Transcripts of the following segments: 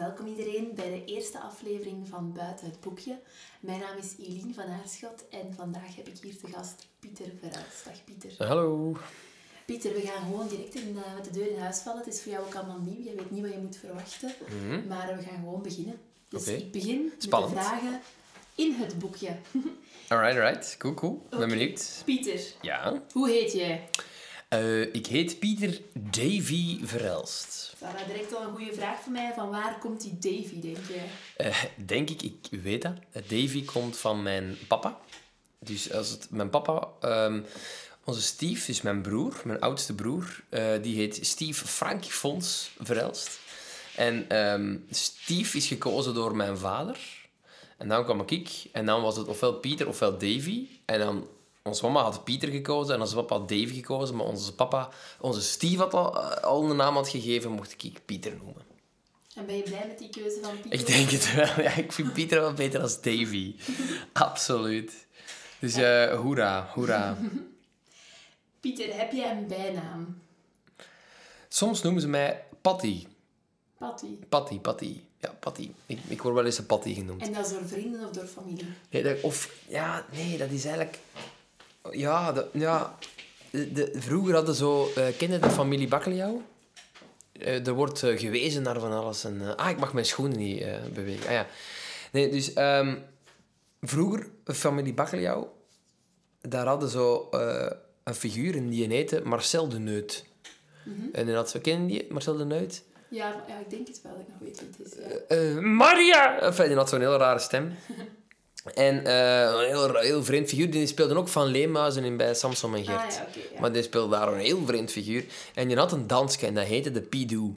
welkom iedereen bij de eerste aflevering van Buiten het Boekje. Mijn naam is Eline van Aarschot en vandaag heb ik hier te gast Pieter Verhuis. Dag Pieter. Hallo. Pieter, we gaan gewoon direct in, uh, met de deur in huis vallen. Het is voor jou ook allemaal nieuw, je weet niet wat je moet verwachten. Mhm. Maar we gaan gewoon beginnen. Dus ik begin Spannend. met de vragen in het boekje. Alright, alright. Cool, cool. Ben Oké. benieuwd. Pieter, Ja. hoe heet jij? Eh, ik heet Pieter Davy Verelst. Dat is direct al een goede vraag voor mij. Van waar komt die Davy, denk jij? Eh, denk ik, ik weet dat. Eh, Davy komt van mijn papa. Dus als het mijn papa... ehm, onze Steve, dus mijn broer, mijn oudste broer, die heet Steve Frank Fons Verelst. En ehm, Steve is gekozen door mijn vader. En dan kwam ik. En dan was het ofwel Pieter ofwel Davy. En dan... Onze mama had Pieter gekozen en onze papa had Davy gekozen. Maar onze papa, onze Steve had al, eh, al een naam had gegeven, mocht ik Pieter noemen. En ben je blij met die keuze van Pieter? Ik denk het wel. Ja, ik vind Pieter wel beter als Davy. Absoluut. Dus eh hoera, hoera. Pieter, heb jij een bijnaam? Soms noemen ze mij Patty. Patty. Patty, Patty. Ja, Patty. Ik, ik word wel eens een Patty genoemd. En dat is door vrienden of door familie? Nee, dat, of, ja, nee, dat is eigenlijk... Ja, de, ja de, de- vroeger hadden zo... ken je de familie Bakkeljauw? Eh, er wordt eh, gewezen naar van alles. En, ah, ik mag mijn schoenen niet bewegen. Ah ja. Nee, dus... ehm, vroeger, familie Bakkeljauw... Daar hadden zo een figuur en die heette Marcel de Neut. En dan had ze... Ken je die, Marcel de Neut? Ja, ja, ik denk het wel dat ik nog weet wie het is. Ja. Maria! Enfin, die had zo'n heel rare stem. En eh, een heel, heel vreemd figuur. Die speelde ook van Leemuizen in bij Samson en Gert. Ah, ja, ja. Maar die speelde daar een heel vreemd figuur. En die had een dansje en dat heette de Pidoo.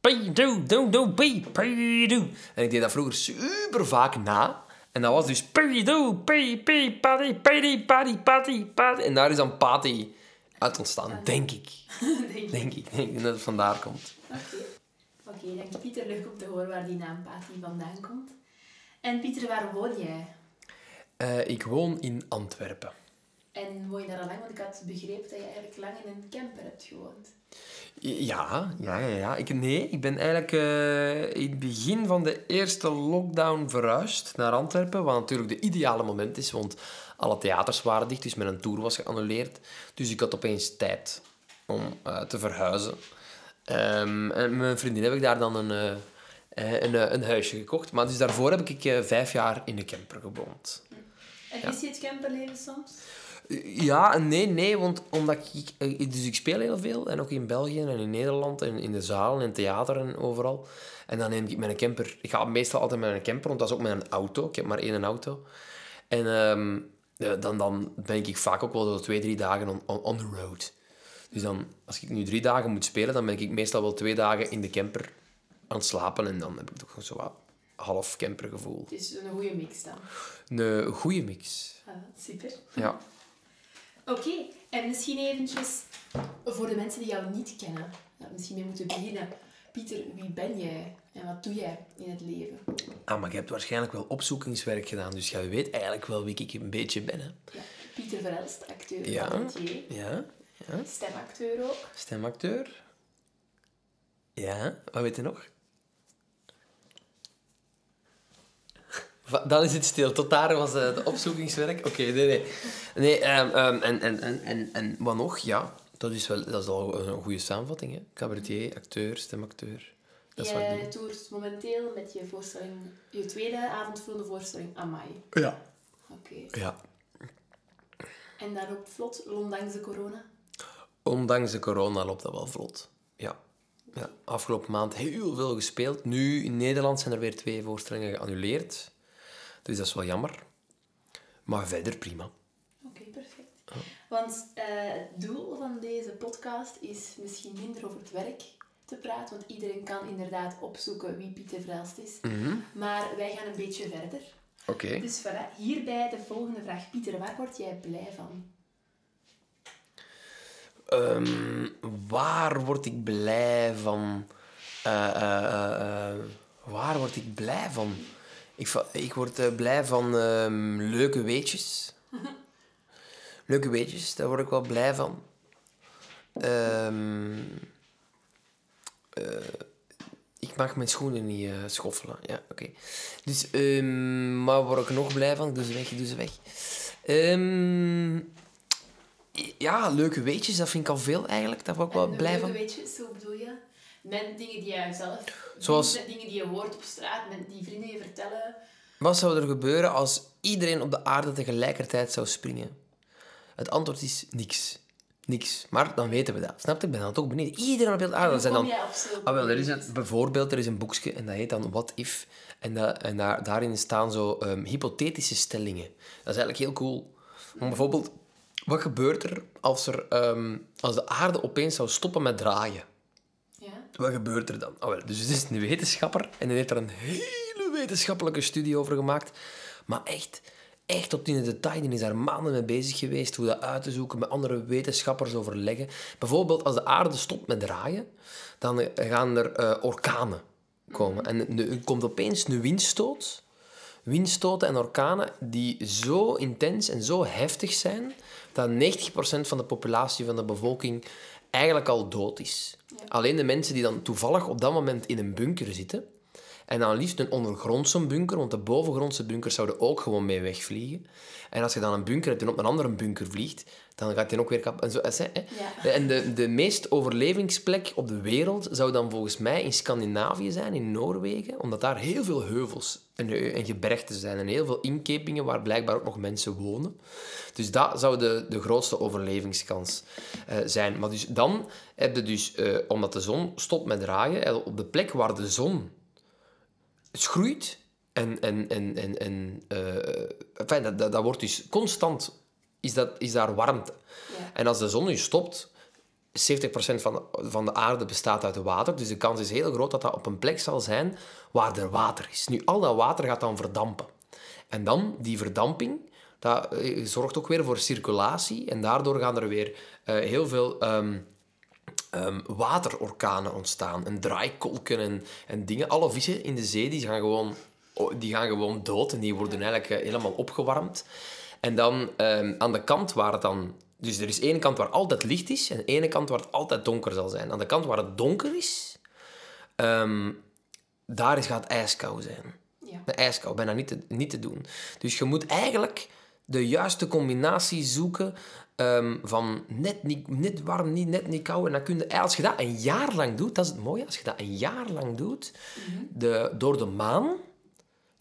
Pidoo, do, do, pi, Pidoo. En ik deed dat vroeger super vaak na. En dat was dus Pidoo, pi, pi, pati, pidi, pati, pati, pati. En daar is dan Pati uit ontstaan, denk ik. denk ik. Denk ik, denk ik dat het vandaar komt. Oké. Oké, dank je Pieter. Leuk om te horen waar die naam Patty vandaan komt. En Pieter, waar woon jij? Eh, ik woon in Antwerpen. En woon je daar al lang? Want ik had begrepen dat je eigenlijk lang in een camper hebt gewoond. Ja, ja, ja. ja. Ik, nee, ik ben eigenlijk eh, in het begin van de eerste lockdown verhuisd naar Antwerpen. Wat natuurlijk de ideale moment is, want alle theaters waren dicht, dus mijn tour was geannuleerd. Dus ik had opeens tijd om eh, te verhuizen. Ehm, en met mijn vriendin heb ik daar dan een, een, een huisje gekocht. Maar dus daarvoor heb ik vijf jaar in de camper gewoond. En is je het camperleven soms? Ja en nee, nee, want omdat ik, dus ik speel heel veel, en ook in België en in Nederland, en in de zalen, in theater en overal. En dan neem ik mijn camper, ik ga meestal altijd met een camper, want dat is ook mijn auto, ik heb maar één auto. En ehm, dan, dan ben ik vaak ook wel zo twee, drie dagen on, on, on the road. Dus dan, als ik nu drie dagen moet spelen, dan ben ik meestal wel twee dagen in de camper aan het slapen, en dan heb ik toch zo wat half campergevoel. Het is een goede mix dan. Een goede mix. Ah, super. Ja. Oké, en misschien eventjes voor de mensen die jou niet kennen. Misschien mee moeten beginnen. Pieter, wie ben jij en wat doe jij in het leven? Ah, maar je hebt waarschijnlijk wel opzoekingswerk gedaan, dus jij weet eigenlijk wel wie ik een beetje ben. Hè? Ja, Pieter Verelst, acteur, Ja. Ja, ja. stemacteur ook. Stemacteur. Ja, wat weet je nog? Dan is het stil. Tot daar was eh, de opzoekingswerk. Oké, nee, nee. Nee, ehm, ehm, en, en, en, en, en wat nog? Ja, dat is, wel, dat is al een goede samenvatting. Hè? Cabaretier, acteur, stemacteur. Dat is wat ik Jij toert momenteel met je voorstelling, je tweede avondvullende voorstelling Amai. Ja. Oké. Ja. En dat loopt vlot, ondanks de corona. Ondanks de corona loopt dat wel vlot. Ja. ja. Afgelopen maand heel veel gespeeld. Nu in Nederland zijn er weer twee voorstellingen geannuleerd. Dus dat is wel jammer. Maar verder prima. Oké, perfect. Want eh, het doel van deze podcast is misschien minder over het werk te praten, want iedereen kan inderdaad opzoeken wie Pieter Verelst is. Maar wij gaan een beetje verder. Oké. Dus voilà, hierbij de volgende vraag. Pieter, waar word jij blij van? Ehm, waar word ik blij van? Eh, eh, waar word ik blij van? Ik, ik word eh, blij van ehm, leuke weetjes. leuke weetjes, daar word ik wel blij van. Ehm, eh, Ik mag mijn schoenen niet uh, schoffelen. Ja, oké. Dus, um, maar waar ik nog blij van? Ik doe ze weg, ik doe ze weg. Um, ja, leuke weetjes, dat vind ik al veel eigenlijk. Daar word ik wel blij van. Leuke weetjes, hoe bedoel je? Met dingen die jij zelf... Zoals... dingen die je hoort op straat, met die vrienden je vertellen. Wat zou er gebeuren als iedereen op de aarde tegelijkertijd zou springen? Het antwoord is niks. Niks. Maar dan weten we dat. Snap je? Ik ben dan toch benieuwd. Iedereen op de aarde. zijn dan... Ah, wel, er is een, bijvoorbeeld, er is een boekje en dat heet dan What If. En, dat, en daar, daarin staan zo um, hypothetische stellingen. Dat is eigenlijk heel cool. Maar bijvoorbeeld, wat gebeurt er als, er, um, als de aarde opeens zou stoppen met draaien? Wat gebeurt er dan? Oh, wel, dus het is een wetenschapper en die heeft er een hele wetenschappelijke studie over gemaakt. Maar echt, echt tot in de detail. Die is daar maanden mee bezig geweest hoe dat uit te zoeken, met andere wetenschappers overleggen. Bijvoorbeeld, als de aarde stopt met draaien, dan gaan er uh, orkanen komen. En er komt opeens een windstoot. Windstoten en orkanen die zo intens en zo heftig zijn dat 90% van de populatie van de bevolking eigenlijk al dood is. Alleen de mensen die dan toevallig op dat moment in een bunker zitten, en dan liefst een ondergrondse bunker, want de bovengrondse bunkers zouden ook gewoon mee wegvliegen. En als je dan een bunker hebt en op een andere bunker vliegt, dan gaat die ook weer kapot. En, zo, hè? en de, de meest overlevingsplek op de wereld zou dan volgens mij in Scandinavië zijn, in Noorwegen, omdat daar heel veel heuvels en, en gebergten zijn en heel veel inkepingen waar blijkbaar ook nog mensen wonen. Dus dat zou de, de grootste overlevingskans uh, zijn. Maar dus dan heb je dus, uh, omdat de zon stopt met draaien, op de plek waar de zon groeit en, en, en, en, en uh, dat, dat, dat, wordt dus constant, is, dat, is daar warmte. Ja. En als de zon nu stopt, 70% van, van de aarde bestaat uit water, dus de kans is heel groot dat dat op een plek zal zijn waar er water is. Nu, al dat water gaat dan verdampen. En dan, die verdamping, dat eh, zorgt ook weer voor circulatie en daardoor gaan er weer uh, heel veel... Um, um, waterorkanen ontstaan. En draaikolken en, en dingen. Alle vissen in de zee die gaan, gewoon, die gaan gewoon dood en die worden eigenlijk eh, helemaal opgewarmd. En dan um, aan de kant waar het dan... Dus er is één kant waar altijd licht is en ene kant waar het altijd donker zal zijn. Aan de kant waar het donker is, um, daar is, gaat ijskou zijn. Ja. De ijskou, bijna niet te, niet te doen. Dus je moet eigenlijk de juiste combinatie zoeken Um, van net niet, net warm, niet, net niet koud. En dan kun je, als je dat een jaar lang doet, dat is het mooie, als je dat een jaar lang doet, mhm. de, door de maan,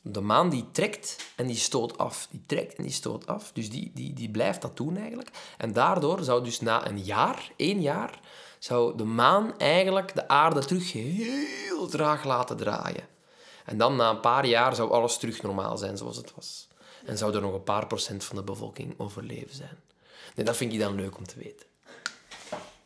de maan die trekt en die stoot af. Die trekt en die stoot af. Dus die, die, die blijft dat doen eigenlijk. En daardoor zou dus na een jaar, één jaar, zou de maan eigenlijk de aarde terug heel traag laten draaien. En dan na een paar jaar zou alles terug normaal zijn zoals het was. En zou er nog een paar procent van de bevolking overleven zijn. Nee, dat vind ik dan leuk om te weten.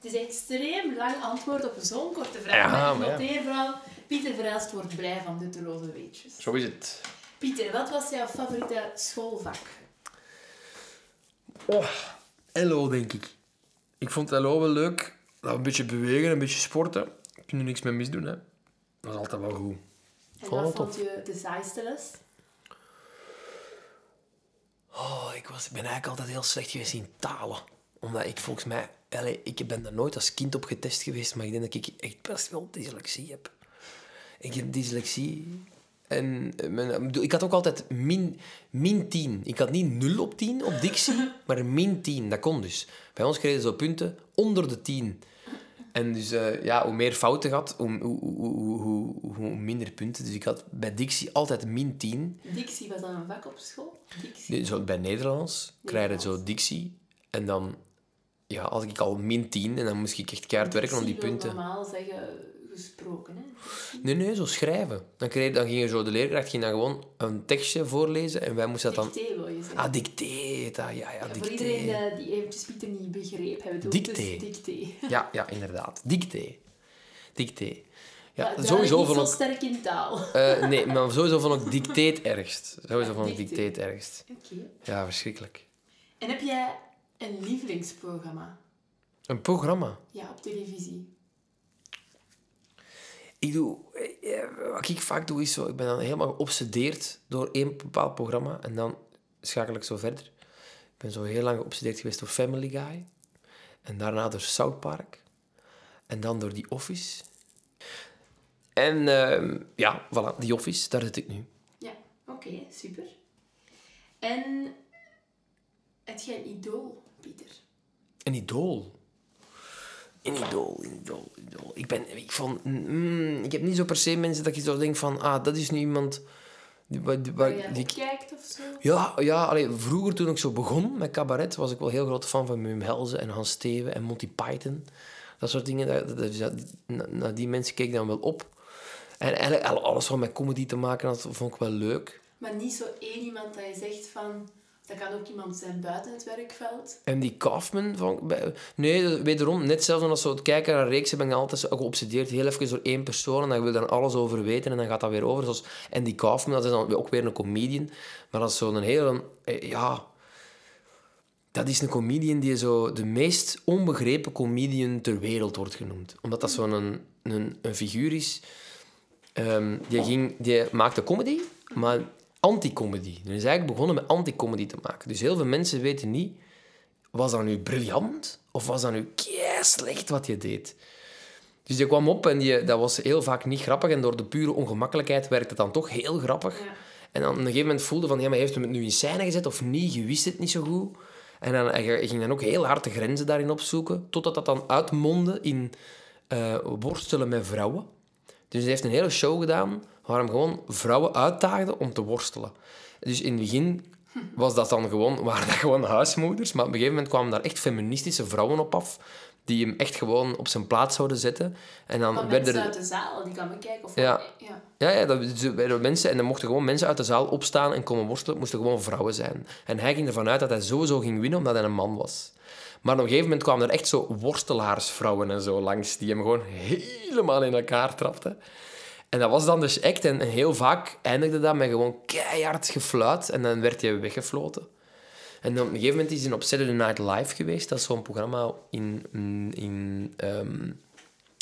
Het is een extreem lang antwoord op zo'n korte vraag. Ja, maar noteer ja. vooral, Pieter Verhelst wordt blij van nutteloze weetjes. Zo is het. Pieter, wat was jouw favoriete schoolvak? Oh, LO, denk ik. Ik vond LO wel leuk. een beetje bewegen, een beetje sporten. Ik kun er niks mee misdoen, hè. Dat is altijd wel goed. En wat vond je de saaiste les? Oh, ik, was, ik ben eigenlijk altijd heel slecht geweest in talen. Omdat ik volgens mij... Ik ben daar nooit als kind op getest geweest, maar ik denk dat ik echt best wel dyslexie heb. Ik heb dyslexie. En mijn, ik had ook altijd min, min 10. Ik had niet 0 op 10 op dictie, maar min 10. Dat kon dus. Bij ons kregen ze zo punten onder de 10. En dus uh, ja, hoe meer fouten had, hoe, hoe, hoe, hoe, minder punten. Dus ik had bij dictie altijd min 10. Dictie was dan een vak op school? Dictie. Zo, bij Nederlands krijg je zo dictie. En dan ja, had ik al min 10 en dan moest ik echt keihard werken om die punten. normaal zeggen gesproken, hè? Nee, nee, zo schrijven. Dan, kreeg, dan ging je zo, de leerkracht ging dan gewoon een tekstje voorlezen en wij moesten dat dan... Dicté, wil je zeggen. Ah, dicté. Dat, ja, ja, Voor iedereen uh, die eventjes Pieter niet begreep, hebben we dicté. Dus dicté. Ja, ja, inderdaad. Dicté. Dicté. Ja, ja sowieso van zo sterk in taal. Uh, nee, maar sowieso van ook dicteet ergst. Sowieso van ook dicteet ergst. Oké. Ja, verschrikkelijk. En heb jij een lievelingsprogramma? Een programma? Ja, op televisie. Ik doe, eh, wat ik vaak doe is zo, ik ben dan helemaal geobsedeerd door één bepaald programma en dan schakel ik zo verder. Ik ben zo heel lang geobsedeerd geweest door Family Guy en daarna door South Park en dan door The Office. En ehm, ja, voilà, The Office, daar zit ik nu. Ja, oké, super. En heb jij een idool, Pieter? Een idool? Een idool, een idool, een idool. Ik ben, ik vond, mm, ik heb niet zo per se mensen dat je zo denkt van, ah, dat is nu iemand die, waar- die, waar- op kijkt of zo? Ja, ja allee, vroeger toen ik zo begon met cabaret, was ik wel heel groot fan van Wim Helzen en Hans Steven en Monty Python. Dat soort dingen, dat, dat, dat- na- naar die mensen keek ik dan wel op. En eigenlijk al- alles wat met comedy te maken had, vond ik wel leuk. Maar niet zo één iemand dat je zegt van... Dat kan ook iemand zijn buiten het werkveld. En die Kaufman, bij- nee, wederom, net zelfs als zo het kijken naar reeksen, ben ik altijd geobsedeerd, heel even door één persoon, en dan wil je dan alles over weten, en dan gaat dat weer over. Zoals Andy Kaufman, dat is dan ook weer een comedian, maar dat is zo'n hele, eh, ja... Dat is een comedian die zo de meest onbegrepen comedian ter wereld wordt genoemd. Omdat dat zo'n een, een, een figuur is... Ehm, die, ging, die maakte comedy, maar anti-comedy. Die is eigenlijk begonnen met anti-comedy te maken. Dus heel veel mensen weten niet... Was dat nu briljant? Of was dat nu slecht wat je deed? Dus die kwam op en die, dat was heel vaak niet grappig. En door de pure ongemakkelijkheid werkte het dan toch heel grappig. Ja. En dan op een gegeven moment voelde van... Ja, maar heeft hem het nu in scène gezet of niet? Je wist het niet zo goed. En dan, ging dan ook heel hard de grenzen daarin opzoeken. Totdat dat dan uitmondde in eh, worstelen met vrouwen. Dus hij heeft een hele show gedaan waar hem gewoon vrouwen uitdaagde om te worstelen. Dus in het begin was dat dan gewoon, waren dat gewoon huismoeders, maar op een gegeven moment kwamen daar echt feministische vrouwen op af, die hem echt gewoon op zijn plaats zouden zetten. En dan werden mensen er... uit de zaal, die kwamen kijken. Of Ja. ja. Ja, ja dat, dus er werden mensen, en dan mochten gewoon mensen uit de zaal opstaan en komen worstelen. Het moesten gewoon vrouwen zijn. En hij ging ervan uit dat hij sowieso ging winnen, omdat hij een man was. Maar op een gegeven moment kwamen er echt zo worstelaarsvrouwen en zo langs, die hem gewoon helemaal in elkaar trapten. En dat was dan dus echt, en heel vaak eindigde dat met gewoon keihard gefluit, en dan werd hij weggefloten. En op een gegeven moment is hij op Saturday Night Live geweest. Dat is zo'n programma in, in, ehm,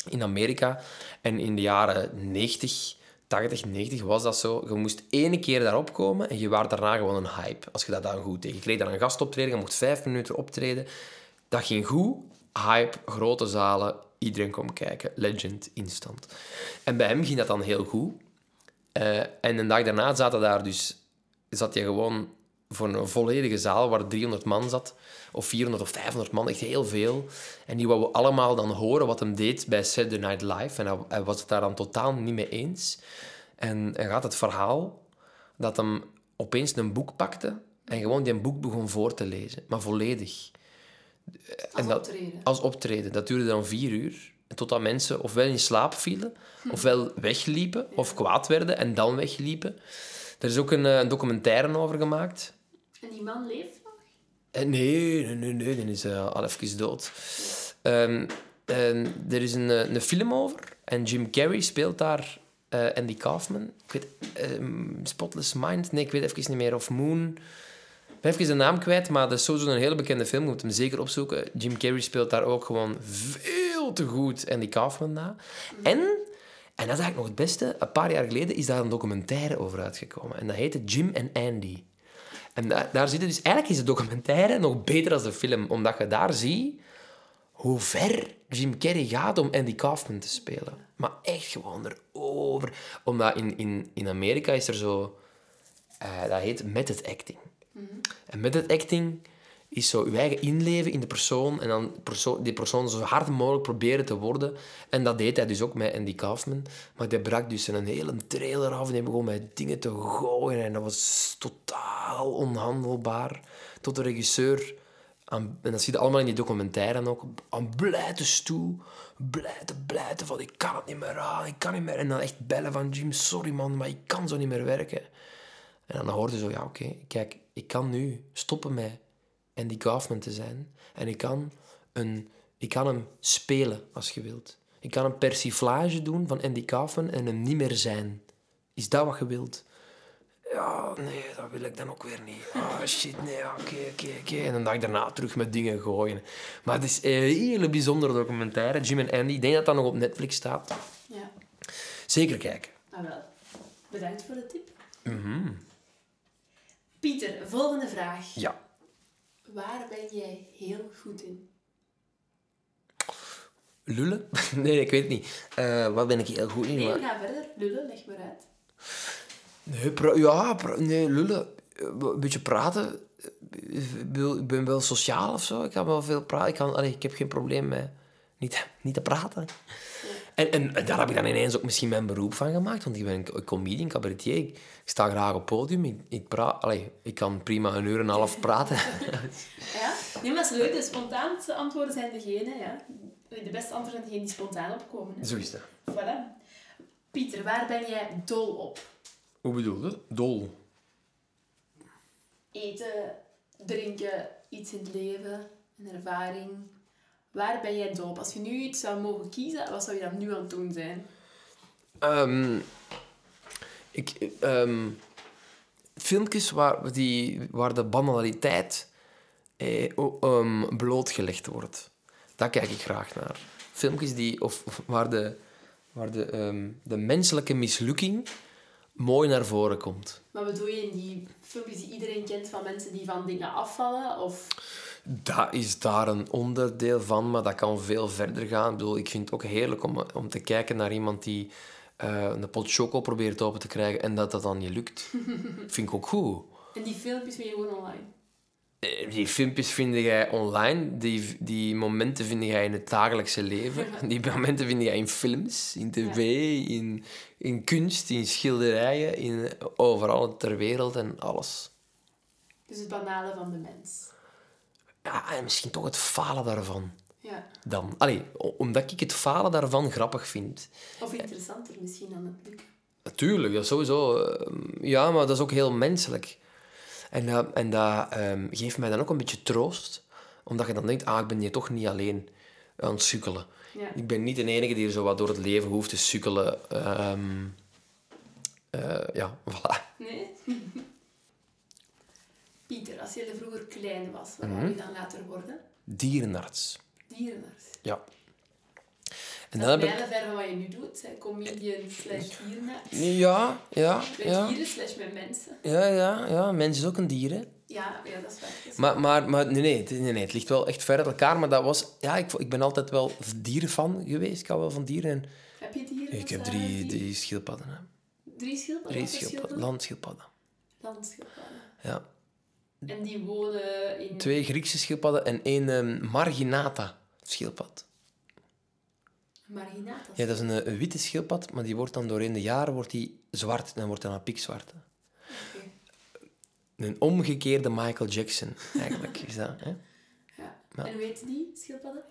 in Amerika. En in de jaren 90, 80, 90 was dat zo. Je moest ene keer daarop komen en je was daarna gewoon een hype. Als je dat dan goed deed. Je kreeg dan een gastoptreden, je mocht vijf minuten optreden. Dat ging goed. Hype, grote zalen, iedereen kwam kijken. Legend, instant. En bij hem ging dat dan heel goed. Eh, en een dag daarna zaten daar dus... Zat je gewoon voor een volledige zaal waar 300 man zat. Of 400 of 500 man, echt heel veel. En die wouden allemaal dan horen wat hem deed bij Saturday Night Live. En hij, hij was het daar dan totaal niet mee eens. En hij gaat het verhaal dat hem opeens een boek pakte en gewoon die boek begon voor te lezen. Maar volledig. Als dat- optreden. Als optreden. Dat duurde dan vier uur. Totdat mensen ofwel in slaap vielen, ofwel wegliepen, of kwaad werden en dan wegliepen. Er is ook een, eh, een documentaire over gemaakt. En die man leeft nog? Eh, Nee, nee, nee, nee, die is eh, al even dood. Ehm, en er is een, een film over en Jim Carrey speelt daar Andy Kaufman. Ik weet, ehm, Spotless Mind, nee, ik weet even niet meer. Of Moon. Ben even de naam kwijt, maar dat is sowieso een hele bekende film. Je moet hem zeker opzoeken. Jim Carrey speelt daar ook gewoon veel te goed Andy Kaufman na. En, en dat is eigenlijk nog het beste, een paar jaar geleden is daar een documentaire over uitgekomen. En dat heette Jim en Andy. En daar, daar zitten dus... Eigenlijk is de documentaire nog beter dan de film. Omdat je daar ziet hoe ver Jim Carrey gaat om Andy Kaufman te spelen. Maar echt gewoon erover. Omdat in, in, in Amerika is er zo... eh, dat heet method acting. En method acting is zo je eigen inleven in de persoon en dan die persoon zo hard mogelijk proberen te worden. En dat deed hij dus ook met Andy Kaufman. Maar die brak dus een hele trailer af en begon met dingen te gooien. En dat was totaal onhandelbaar. Tot de regisseur, en dat zie je allemaal in die documentaire ook, aan blijten stoel. Blijten, blijten van ik kan het niet meer aan, ik kan niet meer. En dan echt bellen van Jim, sorry man, maar ik kan zo niet meer werken. En dan hoorde je zo, ja oké, kijk, ik kan nu stoppen met Andy Kaufman te zijn. En ik kan, een, ik kan hem spelen, als je wilt. Ik kan een persiflage doen van Andy Kaufman en hem niet meer zijn. Is dat wat je wilt? Ja, nee, dat wil ik dan ook weer niet. Ah, shit, nee, oké, oké, oké. En een dag daarna terug met dingen gooien. Maar het is een hele bijzondere documentaire, Jim en Andy. Ik denk dat dat nog op Netflix staat. Ja. Zeker kijken. Nou wel. Bedankt voor de tip. Mhm. Pieter, volgende vraag. Ja. Waar ben jij heel goed in? lullen? nee, ik weet het niet. Uh, wat ben ik heel goed in? Nee, maar... ga verder. Lullen, leg maar uit. Nee, ja, nee, lullen. Een beetje praten. Ik ben wel sociaal of zo. Ik kan wel veel praten. Ik, kan, allee, ik heb geen probleem met niet, niet te praten. En, en, daar heb ik dan ineens ook misschien mijn beroep van gemaakt. Want ik ben een comedian, cabaretier. Ik, sta graag op podium. Ik, ik, praat, allee, ik kan prima een uur en een half praten. ja, nee, maar dat is leuk. De spontaanste antwoorden zijn degene... Ja, de beste antwoorden zijn degene die spontaan opkomen. Hè. Zo is het. Voilà. Pieter, waar ben jij dol op? Hoe bedoel je? Dol? Eten, drinken, iets in het leven, een ervaring. Waar ben jij dol op? Als je nu iets zou mogen kiezen, wat zou je dan nu aan het doen zijn? Um, ik, um, filmpjes waar, die, waar de banaliteit eh, um, blootgelegd wordt. Daar kijk ik graag naar. Filmpjes die, of, waar de, waar de, de menselijke mislukking mooi naar voren komt. Maar bedoel je in die filmpjes die iedereen kent van mensen die van dingen afvallen? Of... Dat is daar een onderdeel van, maar dat kan veel verder gaan. Ik, bedoel, ik vind het ook heerlijk om, om te kijken naar iemand die uh, een pot choco probeert open te krijgen en dat dat dan niet lukt. vind ik ook goed. En die filmpjes vind je gewoon online? Eh, die filmpjes vind jij online, die, die momenten vind jij in het dagelijkse leven. Die momenten vind jij in films, in tv, in, in kunst, in schilderijen, in, overal ter wereld en alles. Dus het banale van de mens. Ja, en misschien toch het falen daarvan. Ja. Dan. Allee, omdat ik het falen daarvan grappig vind. Of interessanter misschien dan het lukken. Natuurlijk, dat sowieso. Ehm, ja, maar dat is ook heel menselijk. En dat, en dat um, geeft mij dan ook een beetje troost. Omdat je dan denkt, ah, ik ben hier toch niet alleen aan het sukkelen. Ja. Ik ben niet de enige die er zo wat door het leven hoeft te sukkelen. Um, uh, ja, voilà. Nee? Pieter, als je vroeger klein was, wat mm -hmm. je dan later worden? Dierenarts. Dierenarts? Ja. En dat is bijna ver van wat je nu doet, hè? comedian slash dierenarts. Ja, ja. Met ja. dieren slash met mensen. Ja, ja, ja. Mens is ook een dier, hè. Ja, ja dat is waar. Dat is maar, maar, maar nee, nee, nee, nee, het ligt wel echt ver uit elkaar. Maar dat was... Ja, ik, ik ben altijd wel dierenfan geweest. Ik hou wel van dieren. En heb je dieren? Ik heb drie, drie schildpadden. Hè. Drie schildpadden? Drie schildpadden. Landschildpadden. Landschildpadden. Ja. En die wonen in... Twee Griekse schildpadden en één um, marginata schildpad. Marginata? Ja, dat is een, een, witte schildpad, maar die wordt dan doorheen de jaren wordt die zwart. Dan wordt dan een pikzwart. Okay. Een omgekeerde Michael Jackson, eigenlijk, is dat. Hè? Ja. ja. En hoe heet die schildpadden?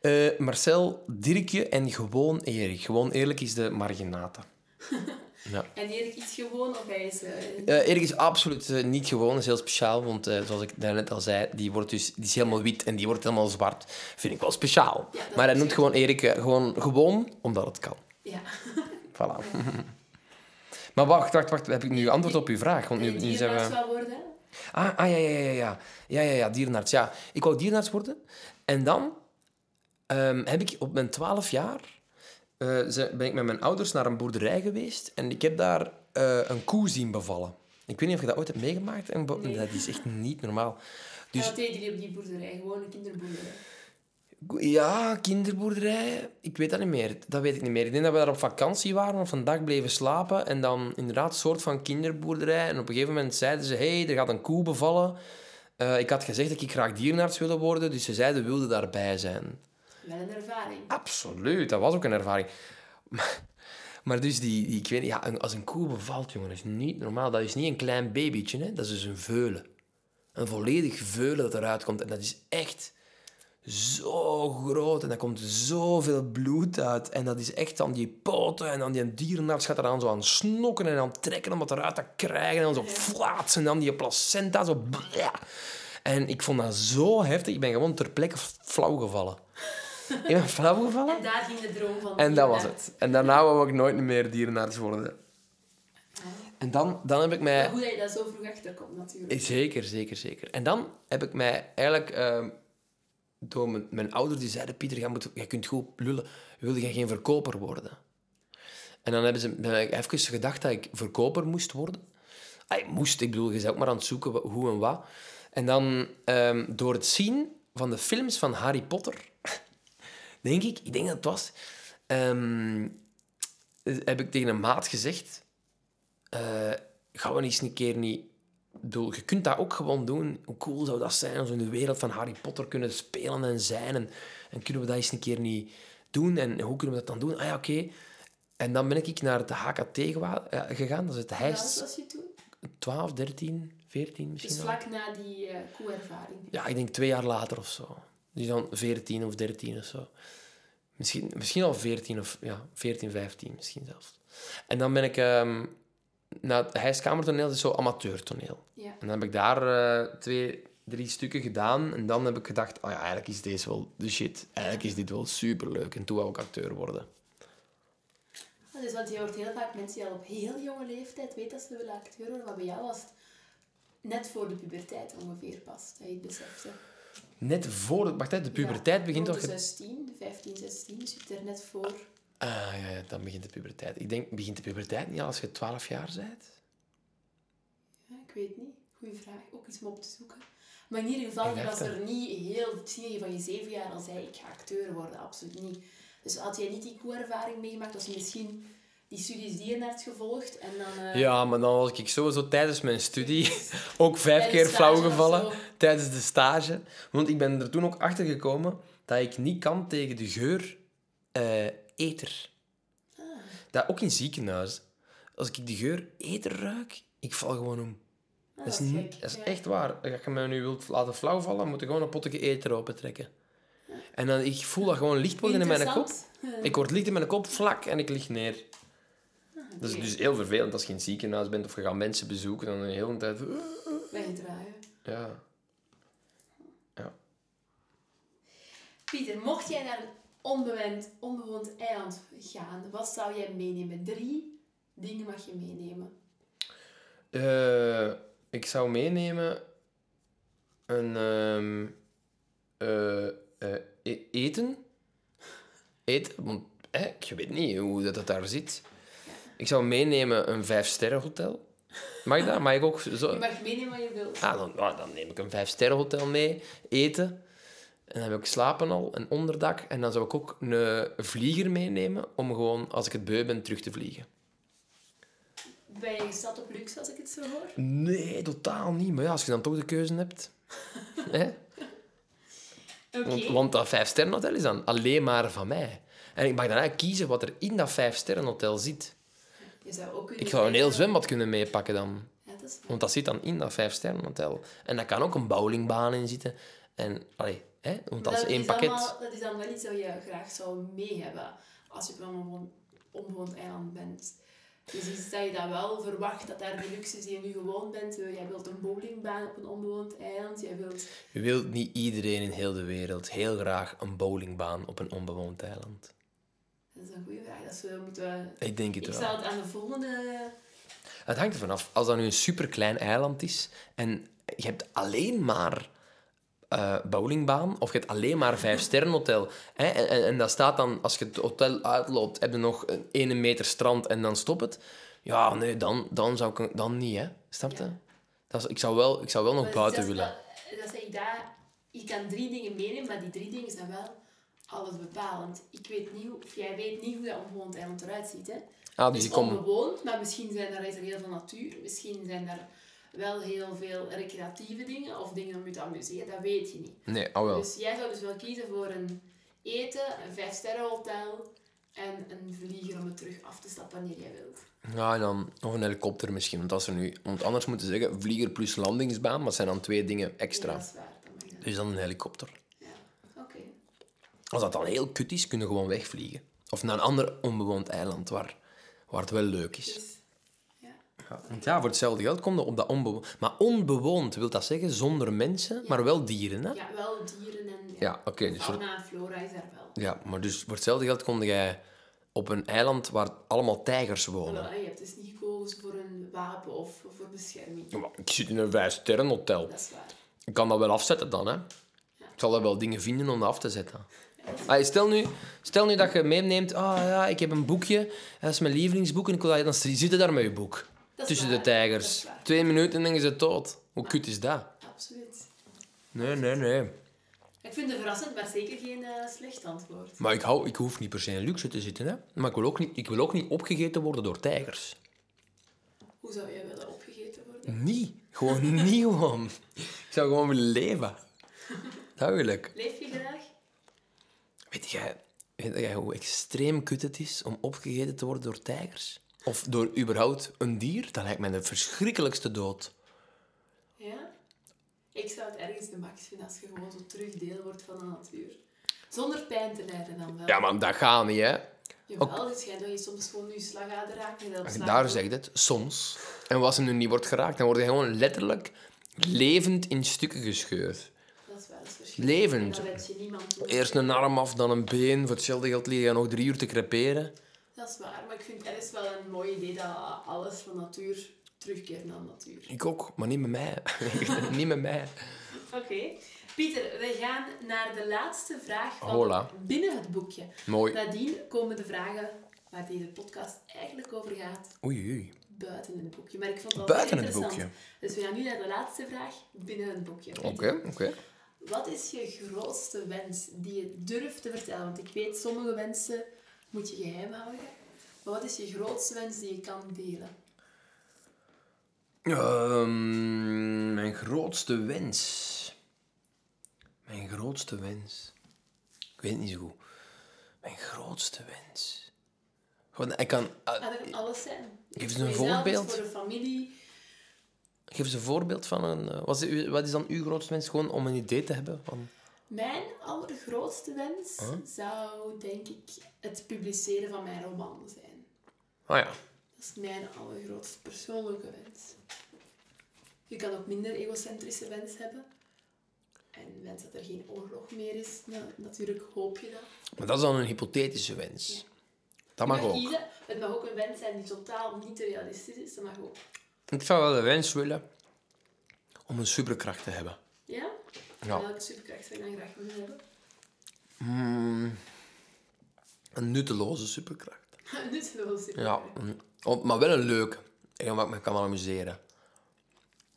Uh, Marcel, Dirkje en gewoon Erik. Gewoon eerlijk is de marginata. Ja. En Erik is gewoon of hij is... Uh... Uh, Erik is absoluut uh, niet gewoon, is heel speciaal. Want zoals ik daarnet al zei, die, wordt dus, die is helemaal wit en die wordt helemaal zwart. Vind ik wel speciaal. Ja, maar hij noemt gewoon Erik gewoon gewoon, omdat het kan. Ja. Voilà. maar wacht, wacht, wacht. Heb ik nu antwoord op uw vraag? Want nu, nu zijn we... worden? Ah, ah ja, ja, ja, ja. Ja, ja, ja, dierenarts. Ja. Ik wou dierenarts worden. En dan um, heb ik op mijn twaalf jaar uh, ben ik met mijn ouders naar een boerderij geweest en ik heb daar uh, een koe zien bevallen. Ik weet niet of je dat ooit hebt meegemaakt. En nee. Dat is echt niet normaal. Dus... Wat deden jullie op die boerderij? Gewoon een kinderboerderij? Ja, kinderboerderij. Ik weet dat niet meer. Dat weet ik niet meer. Ik denk dat we daar op vakantie waren of een dag bleven slapen. En dan inderdaad een soort van kinderboerderij. En op een gegeven moment zeiden ze... Hé, hey, er gaat een koe bevallen. Uh, ik had gezegd dat ik graag dierenarts wilde worden. Dus ze zeiden, wilde daarbij zijn. Wel een ervaring. Absoluut, dat was ook een ervaring. Maar, maar dus die, die, ik weet niet, ja, als een koe bevalt, jongen, dat is niet normaal. Dat is niet een klein babytje, hè? dat is dus een veulen. Een volledig veulen dat eruit komt. En dat is echt zo groot en daar komt zoveel bloed uit. En dat is echt dan die poten en dan die dierenarts gaat eraan zo aan snokken en aan trekken om het eruit te krijgen. En dan zo flaatsen en dan die placenta zo... En ik vond dat zo heftig. Ik ben gewoon ter plekke flauw gevallen. Ik ben flauw gevallen. En daar ging de droom van. En dat was het. En daarna wou ik nooit meer dierenarts worden. En dan, dan heb ik mij... Maar hoe dat je daar zo vroeg achter komt, natuurlijk. Zeker, zeker, zeker. En dan heb ik mij eigenlijk... Uh, door mijn, mijn ouders die zeiden... Pieter, jij, moet, jij kunt goed lullen. Wilde jij geen verkoper worden? En dan hebben ze ik even gedacht dat ik verkoper moest worden. Ah, ik moest, ik bedoel, je bent ook maar aan het zoeken hoe en wat. En dan, um, door het zien van de films van Harry Potter denk ik, ik denk dat het was, ehm, heb ik tegen een maat gezegd, uh, gaan we eens een keer niet... Bedoel, je kunt dat ook gewoon doen. Hoe cool zou dat zijn als we in de wereld van Harry Potter kunnen spelen en zijn? En, en kunnen we dat eens een keer niet doen? En hoe kunnen we dat dan doen? Ah ja, oké. En dan ben ik naar de HKT gegaan. Dat is het Heist. was je toen? 12, 13, 14 misschien. Dus vlak na die uh, koe-ervaring? Ja, ik denk twee jaar later of zo. Dus dan 14 of 13 of zo. Misschien, misschien al 14 of ja, 14, 15 misschien zelfs. En dan ben ik um, naar het dat is zo amateurtoneel. Ja. En dan heb ik daar uh, twee, drie stukken gedaan. En dan heb ik gedacht, oh ja, eigenlijk is deze wel de shit. Eigenlijk is dit wel superleuk. En toen wou ik acteur worden. Dus want je hoort heel vaak mensen die al op heel jonge leeftijd weten dat ze willen acteur worden. Wat bij jou was het net voor de puberteit ongeveer pas, dat je het besefte. Net voor de... Wacht, de puberteit begint toch... 16, 15, 16, dus je zit er net voor. Ah, ja, ja, dan begint de puberteit. Ik denk, begint de puberteit niet als je 12 jaar bent? Ja, ik weet niet. Goeie vraag. Ook iets om op te zoeken. Maar in ieder geval was er niet heel... Je van je zeven jaar al zei, ik ga acteur worden. Absoluut niet. Dus had jij niet die co-ervaring meegemaakt, was je misschien die studies die je hebt gevolgd en dan... Uh... Ja, maar dan was ik sowieso tijdens mijn studie ook vijf keer flauw gevallen tijdens de stage. Want ik ben er toen ook achter gekomen dat ik niet kan tegen de geur uh, eter. Ah. Dat ook in ziekenhuis. Als ik die geur eter ruik, ik val gewoon om. Ah, dat, is, niet, dat is echt waar. Als je mij nu wilt laten flauw vallen, moet je gewoon een potje eter opentrekken. En dan, ik voel dat gewoon licht worden in mijn kop. Ik word licht in mijn kop, vlak, en ik lig neer. Dat is dus heel vervelend als je in het ziekenhuis bent of je gaat mensen bezoeken, dan de hele tijd... Wegdraaien. Ja. Pieter, mocht jij naar een onbewoond, onbewoond eiland gaan, wat zou jij meenemen? Drie dingen mag je meenemen. Uh, ik zou meenemen een... Um, uh, uh, eten. Eten, want je weet niet hoe dat, dat daar zit. Ik zou meenemen een vijf-sterren-hotel. Mag dat? Mag ik ook zo... Je mag meenemen wat je wilt. Ah, dan, ah, dan neem ik een vijf-sterren-hotel mee. Eten. En dan heb ik slapen al, een onderdak. En dan zou ik ook een vlieger meenemen om gewoon, als ik het beu ben, terug te vliegen. Ben je gesteld op luxe, als ik het zo hoor? Nee, totaal niet. Maar ja, als je dan toch de keuze hebt... hè? Want, want, dat vijf-sterrenhotel is dan alleen maar van mij. En ik mag dan eigenlijk kiezen wat er in dat vijf-sterrenhotel zit. Je zou ook ik zou een heel zwembad kunnen meepakken dan. Ja, dat is want dat zit dan in dat vijf-sterrenhotel. En daar kan ook een bowlingbaan in zitten. En, allee, hè, want dat, is één pakket. Allemaal, dat is dan wel iets dat je graag zou mee hebben als je op een onbewoond eiland bent. Dus is dat je dat wel verwacht, dat daar de luxe die je nu gewoon bent. Jij wilt een bowlingbaan op een onbewoond eiland. Jij wilt... Je wilt niet iedereen in heel de wereld heel graag een bowlingbaan op een onbewoond eiland. Dat is een goede vraag. Dat we moeten... Ik denk het ik wel. zou het aan de volgende... Het hangt ervan af. Als dat nu een superklein eiland is en je hebt alleen maar uh, bowlingbaan of je hebt alleen maar vijf sterren hotel. Hè? En, en, en, dat staat dan, als je het hotel uitloopt, heb je nog een ene meter strand en dan stop het. Ja, nee, dan, dan zou ik dan niet, hè. Snap je? Dat is, ik, zou wel, ik zou wel nog buiten willen. Dat, dat zeg ik daar. Je kan drie dingen meenemen, maar die drie dingen zijn wel alles bepalend. Ik weet niet, of jij weet niet hoe dat onbewoond eiland eruit ziet, hè. Ah, dus is kom... maar misschien zijn er, is er heel veel natuur. Misschien zijn er wel heel veel recreatieve dingen of dingen om je te amuseren. Dat weet je niet. Nee, al wel. Dus jij zou dus wel kiezen voor een eten, een vijfsterrenhotel en een vlieger om het terug af te stappen wanneer jij wilt. Ja, en dan nog een helikopter misschien. Want, als er nu, want anders moeten ze zeggen vlieger plus landingsbaan, maar dat zijn dan twee dingen extra. Ja, dat is waar. Dan dus dan een helikopter. Ja, oké. Als dat dan heel kut is, kunnen we gewoon wegvliegen. Of naar een ander onbewoond eiland waar, waar het wel leuk is. Dus ja. Want ja, voor hetzelfde geld komt op dat onbewoond. Maar onbewoond wil dat zeggen zonder mensen, maar wel dieren, hè? Ja, wel dieren en... Ja, ja oké. Okay, dus fauna en flora is er wel. Ja, maar dus voor hetzelfde geld kom jij op een eiland waar allemaal tijgers wonen. Ja, je hebt dus niet gekozen voor een wapen of voor bescherming. Maar ik zit in een vijf-sterren-hotel. Dat is waar. Ik kan dat wel afzetten dan, hè. Ik zal er wel dingen vinden om dat af te zetten. Ah, stel, nu, stel nu dat je meeneemt, ah ja, ik heb een boekje, dat is mijn lievelingsboek, en ik wil dat, dan zit je daar met je boek tussen de tijgers. Twee minuten en dan is het dood. Hoe kut is dat? Absoluut. Nee, nee, nee. Ik vind het verrassend, maar zeker geen uh, slecht antwoord. Maar ik, hou, ik hoef niet per se in luxe te zitten, hè. Maar ik wil ook niet, ik wil ook niet opgegeten worden door tijgers. Hoe zou jij willen opgegeten worden? Niet. Gewoon niet gewoon. Ik zou gewoon willen leven. Duidelijk. Leef je graag? Weet jij, weet jij hoe extreem kut het is om opgegeten te worden door tijgers? Of door überhaupt een dier? Dat lijkt mij de verschrikkelijkste dood. Ja? Ik zou het ergens de max vinden als je gewoon zo terug deel wordt van de natuur. Zonder pijn te lijden dan wel. Ja, maar dat gaat niet, hè. Jawel, het schijnt dat je soms gewoon je slagader raakt. Daar zegt het, soms. En als hem nu niet wordt geraakt, dan wordt hij gewoon letterlijk levend in stukken gescheurd. Dat is wel eens Levend. En dan Eerst een arm af, dan een been. Voor hetzelfde geld liggen nog drie uur te creperen. Dat is waar, maar ik vind het wel een mooi idee dat alles van natuur terugkeert naar natuur. Ik ook, maar niet met mij. niet met mij. Oké. Pieter, we gaan naar de laatste vraag van Hola. binnen het boekje. Mooi. Nadien komen de vragen waar deze podcast eigenlijk over gaat. Oei, oei. Buiten het boekje. Maar ik vond het Buiten het boekje. Dus we gaan nu naar de laatste vraag binnen het boekje. Oké, oké. Wat is je grootste wens die je durft te vertellen? Want ik weet, sommige wensen moet je geheim houden. Maar wat is je grootste wens die je kan delen? Um, mijn grootste wens. Mijn grootste wens. Ik weet het niet zo goed. Mijn grootste wens. Gewoon, ik kan... Uh, dat kan alles zijn. Geef eens een voorbeeld. Voor de familie. Geef eens een voorbeeld van een... Uh, wat, is, wat is dan uw grootste wens? Gewoon om een idee te hebben van... Mijn allergrootste wens huh? zou, denk ik, het publiceren van mijn roman zijn. Ah ja. Dat is mijn allergrootste persoonlijke wens. Je kan ook minder egocentrische wens hebben. En wens dat er geen oorlog meer is, nou, natuurlijk hoop je dat. Maar dat is dan een hypothetische wens. Ja. Dat mag, mag ook. Kiezen. Het mag ook een wens zijn die totaal niet realistisch is. Dat mag ook. Ik zou wel de wens willen om een superkracht te hebben. Ja? welke superkracht zou je dan graag willen hebben? Mm, een nutteloze superkracht. een nutteloze superkracht? Ja, maar wel een leuke. En wat me kan amuseren.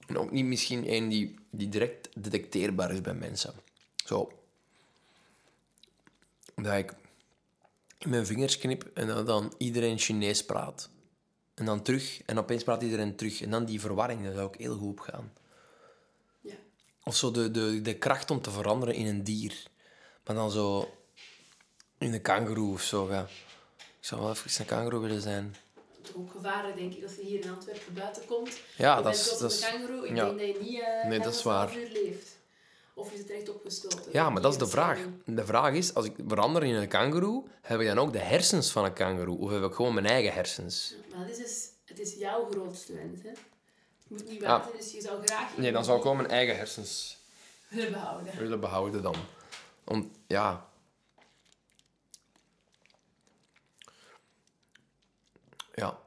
En ook niet misschien een die, die direct detecteerbaar is bij mensen. Zo. Dat ik in mijn vingers knip en dat dan iedereen Chinees praat. En dan terug, en opeens praat iedereen terug. En dan die verwarring, dat zou ook heel goed op gaan. Of zo de, de, de kracht om te veranderen in een dier. Maar dan zo in een kangoeroe of zo. Ja. Ik zou wel even een kangoeroe willen zijn ook gevaren, denk ik, als je hier in Antwerpen buiten komt. Ja, je dat is... Dat is kangaroo, ik ja. denk dat je niet uh, nee, dat is waar. uur leeft. Of is het echt opgestoten? Ja, maar dat is de vraag. De vraag is, als ik verander in een kangoeroe, heb ik dan ook de hersens van een kangoeroe? Of heb ik gewoon mijn eigen hersens? Ja, maar dat is dus, het is jouw grootste wens, hè? Moet niet waar zijn, dus je zou graag... Nee, dan zou ik gewoon mijn eigen hersens... Willen behouden. Willen behouden dan. Om, ja... Ja,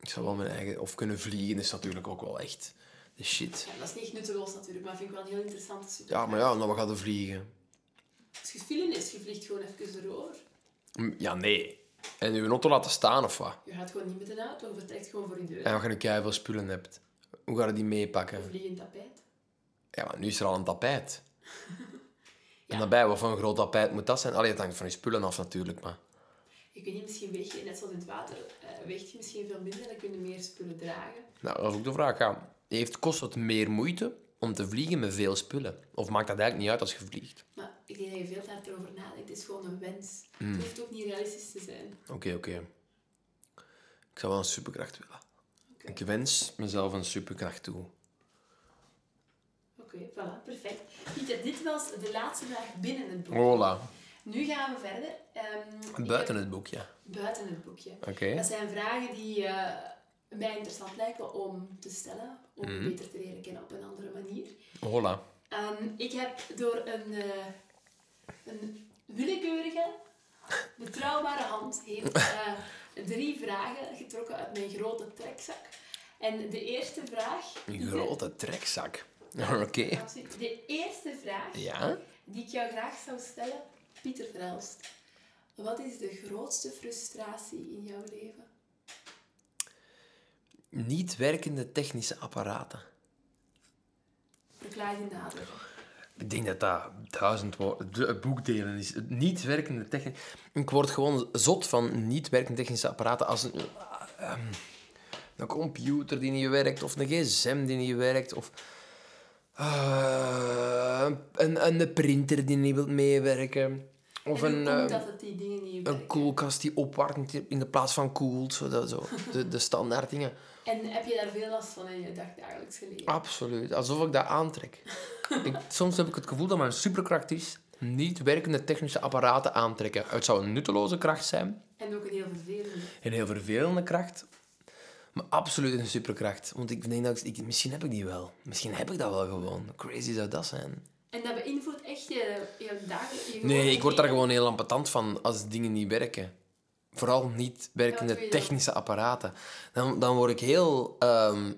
ik zou wel mijn eigen... Of kunnen vliegen is natuurlijk ook wel echt de shit. Ja, dat is niet nutteloos natuurlijk, maar vind ik wel een heel interessante super. Ja, maar ja, dan we gaan vliegen. Als je film is, je vliegt gewoon even erover. Ja, nee. En je auto laten staan of wat? Je gaat gewoon niet met een auto, je vertrekt gewoon voor je deur. En als je een keihard veel spullen hebt, hoe ga je die meepakken? Een vliegend tapijt. Ja, maar nu is er al een tapijt. ja. En daarbij, wat voor een groot tapijt moet dat zijn? Allee, het hangt van je spullen af natuurlijk, maar... Ik weet niet, misschien weeg je, net zoals in het water, uh, weegt je misschien veel minder en dan kun je meer spullen dragen. Nou, dat is ook de vraag. Ja. Heeft, kost het meer moeite om te vliegen met veel spullen? Of maakt dat eigenlijk niet uit als je vliegt? Maar ik denk dat je veel te hard erover nadenkt. Het is gewoon een wens. Mm. Het hoeft ook niet realistisch te zijn. Oké, okay, oké. Okay. Ik zou wel een superkracht willen. Ik wens mezelf een superkracht toe. Oké, voilà, perfect. Pieter, dit was de laatste vraag binnen het boek. Hola. Nu gaan we verder. Um, buiten heb... het boekje. Buiten het boekje. Oké. Dat zijn vragen die uh, mij interessant lijken om te stellen, om mm. beter te leren kennen op een andere manier. Hola. Um, ik heb door een, uh, een willekeurige, betrouwbare hand heeft uh, drie vragen getrokken uit mijn grote trekzak. En de eerste vraag... Een grote trekzak? Oké. Okay. De eerste vraag ja? die ik jou graag zou stellen Pieter Verhelst, wat is de grootste frustratie in jouw leven? Niet werkende technische apparaten. Verklaar je nader. Ik denk dat dat duizend woorden, de- boekdelen is. Niet werkende technische... Ik word gewoon zot van niet werkende technische apparaten als een, ehm, een computer die niet werkt, of een gsm die niet werkt, of eh, een, een printer die niet wil meewerken. Of en een, eh, dat het die dingen niet een koelkast die opwarmt in de plaats van koelt. Zo, dat, zo. De, de standaard dingen. En heb je daar veel last van in je dagdagelijks leven? Absoluut. Alsof ik dat aantrek. ik, soms heb ik het gevoel dat mijn superkracht is niet werkende technische apparaten aantrekken. Het zou een nutteloze kracht zijn. En ook een heel vervelende. Een heel vervelende kracht. Maar absoluut een superkracht. Want ik denk dat ik, ik- misschien heb ik die wel. Misschien heb ik dat wel gewoon. Crazy zou dat zijn. En dat beïnvloedt echt je, je dagelijks... je Nee, ik word daar gewoon heel ambetant van als dingen niet werken. Vooral niet werkende je dan? technische apparaten. Dan, dan word ik heel ehm,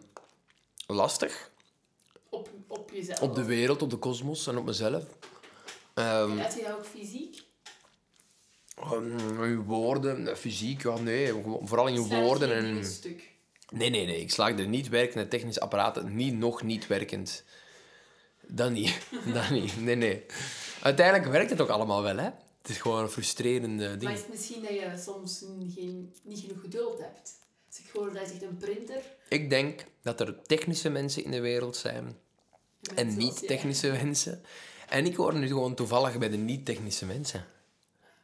lastig Op, op jezelf. op de wereld, op de kosmos en op mezelf. Ehm, En je dat ook fysiek? Uw woorden, eh, fysiek, ja, nee. Vooral in Slaat woorden. je En... dingen stuk. Nee, nee, nee. Ik slaag de niet werkende technische apparaten niet nog niet werkend. Dat niet. Dat niet. Nee, nee. Uiteindelijk werkt het ook allemaal wel, hè. Het is gewoon een frustrerende Maar ding. is het misschien dat je soms geen, niet genoeg geduld hebt? Als ik hoor dat je een printer... Ik denk dat er technische mensen in de wereld zijn en niet-technische mensen. En ik hoor nu gewoon toevallig bij de niet-technische mensen.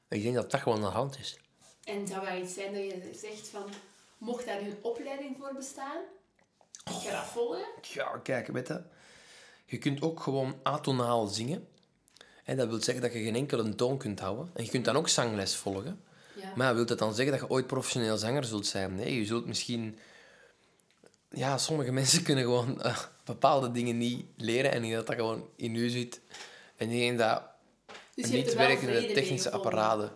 Ik denk dat dat gewoon aan de hand is. En zou dat iets zijn dat je zegt van... Mocht daar nu een opleiding voor bestaan? Ik ga dat volgen. Ja, kijk, weet je. Je kunt ook gewoon atonaal zingen. En dat wil zeggen dat je geen enkele toon kunt houden. En je kunt dan ook zangles volgen. Ja. Maar wil dat dan zeggen dat je ooit professioneel zanger zult zijn? Nee, je zult misschien... Ja, sommige mensen kunnen gewoon eh, bepaalde dingen niet leren. En dat dat gewoon in u zit. En denk dat Dus niet er werkende technische apparaten...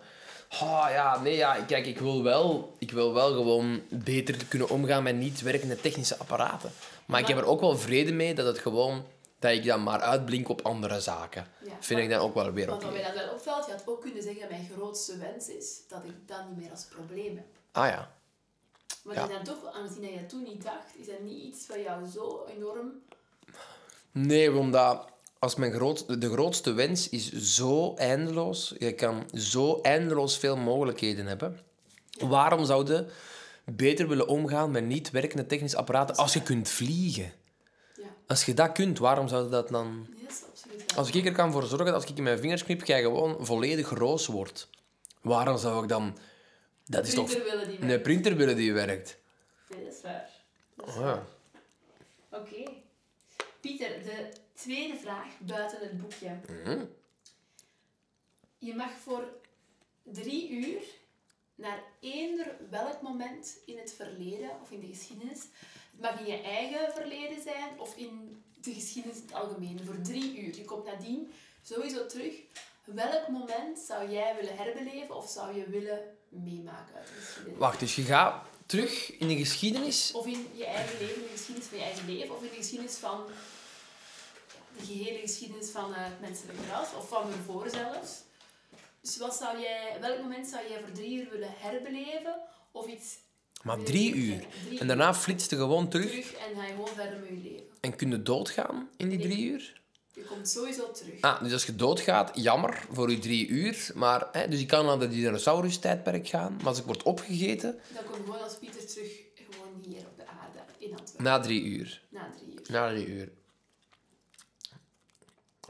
Oh, ja, nee, ja, kijk, ik wil, wel, ik wil wel gewoon beter kunnen omgaan met niet werkende technische apparaten. Maar ik heb er ook wel vrede mee dat het gewoon... Dat ik dan maar uitblink op andere zaken. Ja, Vind ik dan ook wel weer Want oké. wat mij dat wel opvalt, je had ook kunnen zeggen dat mijn grootste wens is dat ik dat niet meer als probleem heb. Ah ja. Maar Ja. je dan toch, aangezien dat je dat toen niet dacht, is dat niet iets wat jou zo enorm... Nee, omdat als mijn groot, de grootste wens is zo eindeloos. Je kan zo eindeloos veel mogelijkheden hebben. Waarom zou je beter willen omgaan met niet werkende technische apparaten als je kunt vliegen? Als je dat kunt, waarom zou je dat dan... is absoluut. Als ik er kan voor zorgen dat als ik in mijn vingers knip, jij gewoon volledig roos wordt. Waarom zou ik dan... Dat is toch... Printer willen die Een printer willen die werkt. Nee, dat is waar. Dat is Oh, waar. ja. Oké. Pieter, de tweede vraag buiten het boekje. Mhm. Je mag voor drie uur naar eender welk moment in het verleden of in de geschiedenis. Mag in je eigen verleden zijn of in de geschiedenis in het algemeen. Voor drie uur. Je komt nadien sowieso terug. Welk moment zou jij willen herbeleven of zou je willen meemaken uit de geschiedenis? Wacht, dus je gaat terug in de geschiedenis. Of in je eigen leven, in de geschiedenis van je eigen leven, of in de geschiedenis van de gehele geschiedenis van eh, het menselijk ras, of van ervoor zelfs. Dus wat zou jij, welk moment zou jij voor drie uur willen herbeleven, of iets... Maar drie uur. En daarna flitst je gewoon terug. terug en ga je gewoon verder met je leven. En kun je doodgaan in die drie uur? Je komt sowieso terug. Ah, dus als je doodgaat, jammer voor je drie uur. Maar, hè, dus ik kan naar de dinosaurus-tijdperk gaan. Maar als ik word opgegeten, Dan kom je gewoon als Pieter terug, gewoon hier op de aarde, in Antwerpen, na drie uur. na drie uur. Na drie uur.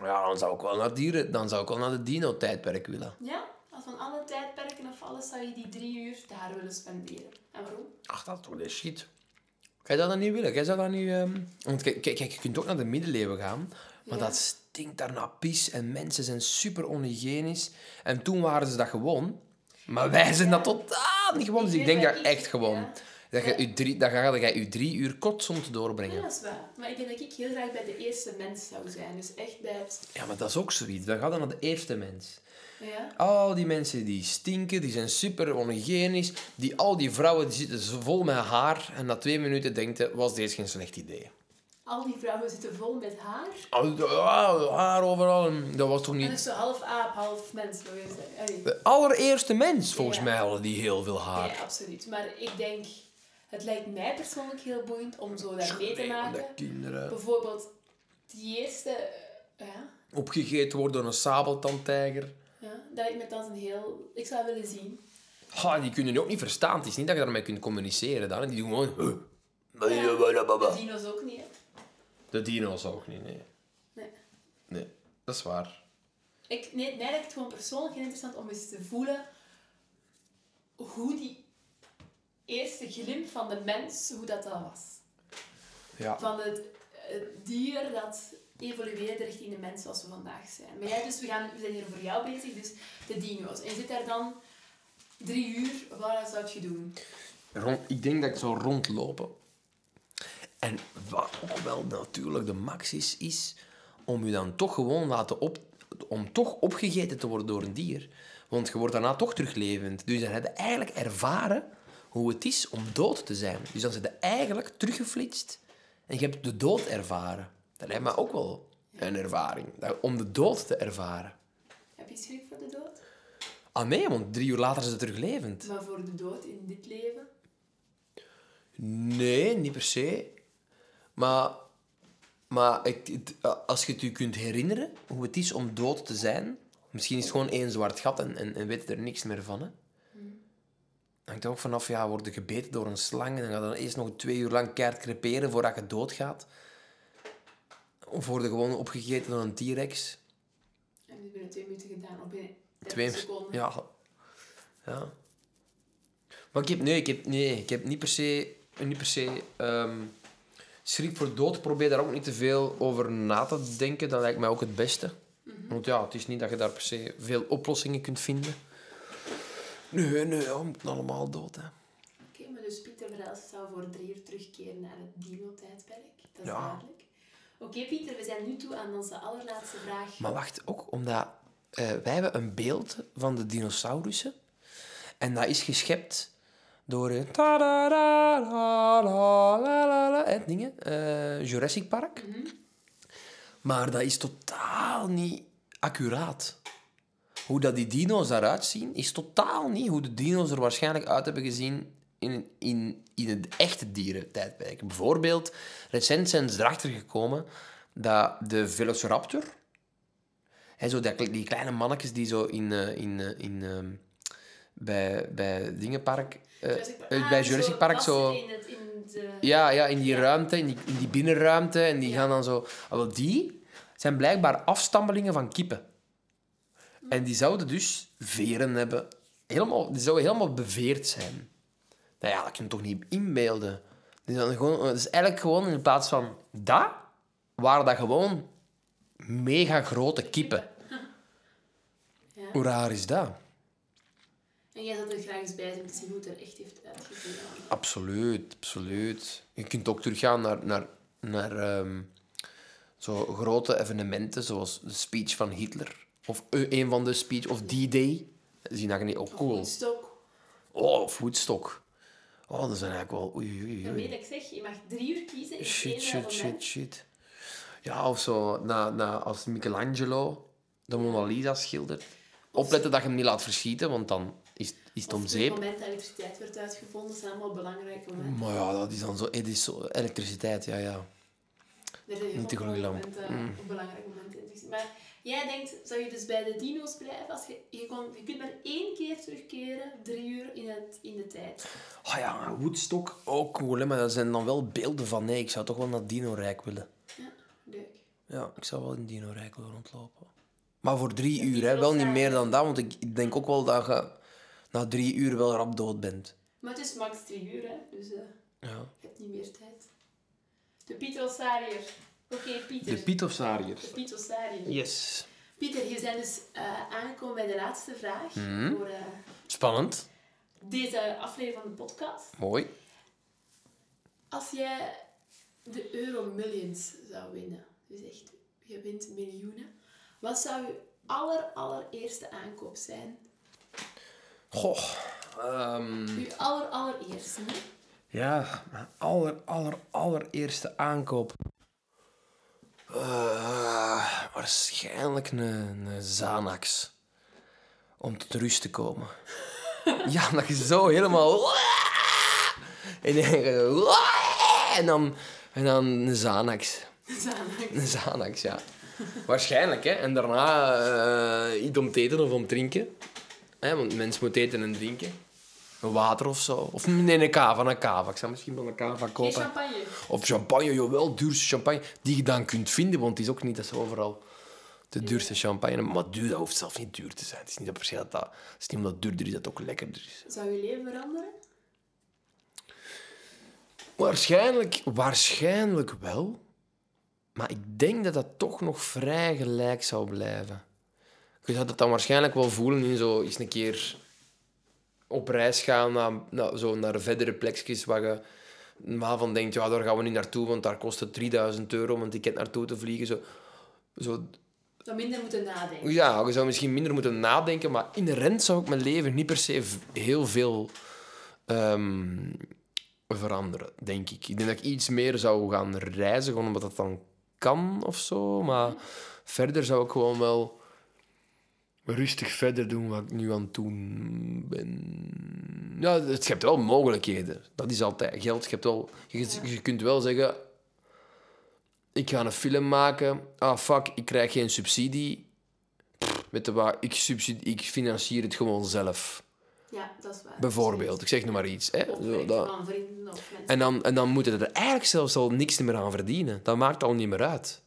Ja, dan zou ik wel naar, dieren, dan zou ik wel naar de dino-tijdperk willen. Ja? Van alle tijdperken of alles zou je die drie uur daar willen spenderen. En waarom? Ach, dat is toch de shit. Jij zou dat niet willen. Jij zou dat niet... ehm, Want kijk, kijk, kijk, je kunt ook naar de middeleeuwen gaan. Maar Ja. dat stinkt daar naar pis. En mensen zijn super onhygiënisch. En toen waren ze dat gewoon. Maar wij zijn dat totaal niet gewoon. Dus ik denk dat ik- echt gewoon... ja. Dat je, je drie, dat ga je je drie uur kotsend Ja, doorbrengen. dat is waar. Maar ik denk dat ik heel graag bij de eerste mens zou zijn. Dus echt bij. Ja, maar dat is ook zoiets. Dan gaat dan naar de eerste mens. Ja? Al die mensen die stinken, die zijn super onhygiënisch. Die, al die vrouwen die zitten vol met haar. En na twee minuten denkt was deze geen slecht idee. Al die vrouwen zitten vol met haar. Al- haar overal. En Dat was toch En niet... is zo half aap, half mens. Allee. De allereerste mens, volgens Ja. mij, hadden die heel veel haar. Ja, absoluut. Maar ik denk... Het lijkt mij persoonlijk heel boeiend om zo daar mee te maken. kinderen. Bijvoorbeeld die eerste... eh, Ja, opgegeten worden door een sabeltandtijger. Ja, dat lijkt me dan een heel... Ik zou willen zien. Ha, die kunnen je ook niet verstaan. Het is niet dat je daarmee kunt communiceren. Dan. Die doen gewoon... "Huh." De dino's ook niet, hè. De dino's ook niet, nee. Nee. Nee, dat is waar. Ik, nee, mij lijkt het gewoon persoonlijk heel interessant om eens te voelen hoe die eerste glimp van de mens, hoe dat, dat was. Ja. Van het, het dier dat evolueerde richting de mens zoals we vandaag zijn. Maar jij, dus we, gaan, we zijn hier voor jou bezig, dus de dino's. En je zit daar dan drie uur, wat zou je doen? Rond, ik denk dat ik zou rondlopen. En wat ook wel natuurlijk de max is, is om je dan toch gewoon laten op... Om toch opgegeten te worden door een dier. Want je wordt daarna toch teruglevend. Dus dan heb je eigenlijk ervaren hoe het is om dood te zijn. Dus dan zit je eigenlijk teruggeflitst en je hebt de dood ervaren. Dat lijkt me ook wel een ervaring. Om de dood te ervaren. Heb je schrik voor de dood? Ah nee, want drie uur later is het teruglevend. Maar voor de dood in dit leven? Nee, niet per se. Maar, maar ik, als je het je kunt herinneren hoe het is om dood te zijn, misschien is het gewoon één zwart gat en, en, en weet je er niks meer van. Hè? Hangt er ook vanaf, ja, word je gebeten door een slang en dan ga je dan eerst nog twee uur lang keihard creperen voordat je doodgaat. Of word je gewoon opgegeten door een T-Rex. En dit binnen twee minuten gedaan, of binnen 30 Twee seconden. Ja. ja. Maar ik heb, nee, ik heb, nee, ik heb niet per se, niet per se ehm, schrik voor dood. Probeer daar ook niet te veel over na te denken. Dat lijkt mij ook het beste. Want ja, het is niet dat je daar per se veel oplossingen kunt vinden. Nee, nee, ja, we moeten allemaal dood. Hè. Oké, maar dus Pieter Verhelst zou voor drie uur terugkeren naar het dino-tijdperk. Dat is Ja. duidelijk. Oké, Pieter, we zijn nu toe aan onze allerlaatste vraag. Maar wacht, ook omdat eh, wij hebben een beeld van de dinosaurussen. En dat is geschept door... hè, dingen. eh, Jurassic Park. Maar dat is totaal niet accuraat. Hoe dat die dino's eruit zien, is totaal niet hoe de dino's er waarschijnlijk uit hebben gezien in, in, in het echte dierentijdperk. Bijvoorbeeld, recent zijn ze erachter gekomen dat de Velociraptor, hè, zo dat, die kleine mannetjes die zo in, eh, in, eh, in, ehm, bij, bij Dingenpark, eh, Jurassic Ah, bij zo Jurassic Park zo... In, het, in de... Ja, ja, in die ruimte, in die, in die binnenruimte. En die Ja. gaan dan zo... Wel, die zijn blijkbaar afstammelingen van kippen. En die zouden dus veren hebben. Helemaal, die zouden helemaal beveerd zijn. Nou ja, dat kun je toch niet inbeelden. Gewoon, het is eigenlijk gewoon in plaats van dat, waren dat gewoon mega grote kippen. Ja. Hoe raar is dat? En jij zou er graag eens bij zijn om te zien hoe het er echt heeft uitgezien. Absoluut, absoluut. Je kunt ook teruggaan naar, naar, naar ehm, zo grote evenementen, zoals de speech van Hitler. Of eh, een van de speech, of D-Day. Dat zien dat niet ook cool. Stok. Oh, of Woodstock. Oh, dat zijn eigenlijk wel... Oei, oei, dat ik zeg, je mag drie uur kiezen in Shit, shit, moment. shit, shit. Ja, of zo, na, na, als Michelangelo de Mona Lisa schildert. Opletten dat je hem niet laat verschieten, want dan is, is het om het zeep. moment dat elektriciteit werd uitgevonden, zijn allemaal belangrijke momenten. Maar ja, dat is dan zo... Het is zo elektriciteit, ja, ja. Er zijn Niet gloeilamp. momenten, Mm. belangrijke momenten in gezien. Maar jij denkt, zou je dus bij de dino's blijven? Als je, je, kon, je kunt maar één keer terugkeren, drie uur in, het, in de tijd. Oh ja, Woodstock, ook cool, hè, maar dat zijn dan wel beelden van... Nee, ik zou toch wel naar Dino-Rijk willen. Ja, leuk. Ja, ik zou wel in Dino-Rijk willen rondlopen. Maar voor drie uur, hè. Wel niet meer dan dat, want ik ik denk ook wel dat je na drie uur wel rap dood bent. Maar het is max drie uur, hè? dus eh, Ja. je hebt niet meer tijd. De Pietrosaurier. Oké, Pieter. De Pitofsariërs. De Pietrosaurier. Yes. Pieter, je bent dus eh, aangekomen bij de laatste vraag Mhm. voor eh, Spannend. Deze aflevering van de podcast. Mooi. Als jij de Euro Millions zou winnen, dus echt, je wint miljoenen, wat zou je aller, allereerste aankoop zijn? Goh. ehm, Je aller, allereerste, hè? ja, mijn aller, aller, allereerste aankoop. Eh, waarschijnlijk een, een Xanax. Om tot rust te komen. Ja, dat je zo helemaal... En dan, en dan, en dan een Xanax. Xanax. Een Xanax, ja. Waarschijnlijk, hè. En daarna eh, iets om te eten of om te drinken. Hè, want mensen moeten eten en drinken. Een water of zo. Of nee, een cava, een cava. Ik zou misschien wel een cava Geen kopen. champagne. Of champagne, jawel, duurste champagne. Die je dan kunt vinden, want het is ook niet dat ze overal de duurste champagne. Maar duur, dat hoeft zelf niet duur te zijn. Het is niet dat per se dat dat... Het is niet omdat het duurder is dat het ook lekkerder is. Zou je leven veranderen? Waarschijnlijk, waarschijnlijk wel. Maar ik denk dat dat toch nog vrij gelijk zou blijven. Je zou dat dan waarschijnlijk wel voelen in zo eens een keer op reis gaan naar, naar, zo naar verdere plekjes waar je normaal van denkt, ja, daar gaan we niet naartoe, want daar kost het 3000 euro om een ticket naartoe te vliegen. Zo, zo, Zou minder moeten nadenken. ja, je zou misschien minder moeten nadenken, maar inherent zou ik mijn leven niet per se heel veel ehm, veranderen, denk ik. Ik denk dat ik iets meer zou gaan reizen, gewoon omdat dat dan kan of zo. Maar verder zou ik gewoon wel rustig verder doen wat ik nu aan het doen ben. Ja, het, je hebt wel mogelijkheden. Dat is altijd geld. Je, hebt wel, je, je kunt wel zeggen... Ik ga een film maken. Ah, fuck, ik krijg geen subsidie. Weet je wat, ik, subsidie, ik financier het gewoon zelf. Ja, dat is waar. Bijvoorbeeld, ik zeg nu maar iets. Hè. Of Zo, werk dat- van vrienden of mensen. en dan, en dan moet je er eigenlijk zelfs al niks meer aan verdienen. Dat maakt al niet meer uit.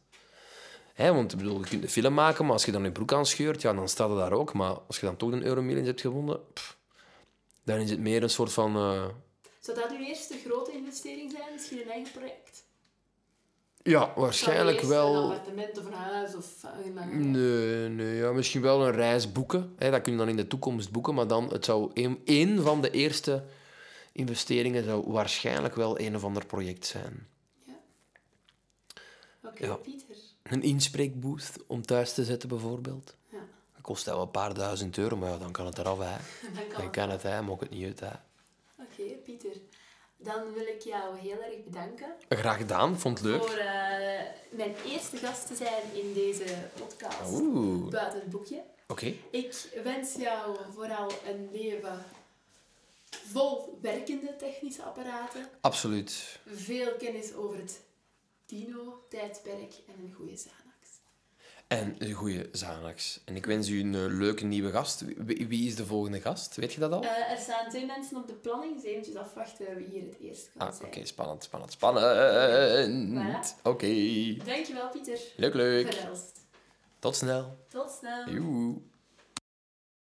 Hè, want ik bedoel, je kunt een film maken, maar als je dan je broek aanscheurt, ja, dan staat het daar ook. Maar als je dan toch een Euromillions hebt gewonnen, pff, dan is het meer een soort van... eh, Zou dat uw eerste grote investering zijn? Misschien een eigen project? Ja, waarschijnlijk wel... Een appartement of een huis of... een- Nee, nee ja, misschien wel een reis boeken. Hè, dat kun je dan in de toekomst boeken. Maar dan, het zou een, één van de eerste investeringen zou waarschijnlijk wel een of ander project zijn. Oké, Ja. Pieter. Een inspreekbooth om thuis te zetten bijvoorbeeld. Ja. Dat kost wel een paar duizend euro, maar ja, dan kan het eraf. Hè. Dan kan Dan het. kan het, hè. maakt het niet uit. Hè. Oké, Pieter. Dan wil ik jou heel erg bedanken Graag gedaan, vond het leuk. voor eh, mijn eerste gast te zijn in deze podcast. Oeh, Buiten het boekje. oké. Ik wens jou vooral een leven vol werkende technische apparaten, Absoluut. veel kennis over het dino-tijdperk en een goede Xanax. En een goede Xanax. En ik wens u een eh, leuke nieuwe gast. Wie, wie is de volgende gast? Weet je dat al? Eh, er staan twee mensen op de planning, dus eventjes afwachten wie hier het eerst kan ah, oké. Spannend, spannend, spannend. Voilà. Oké. Dankjewel, Pieter. Leuk, leuk. Verhelst. Tot snel. Tot snel. Joe.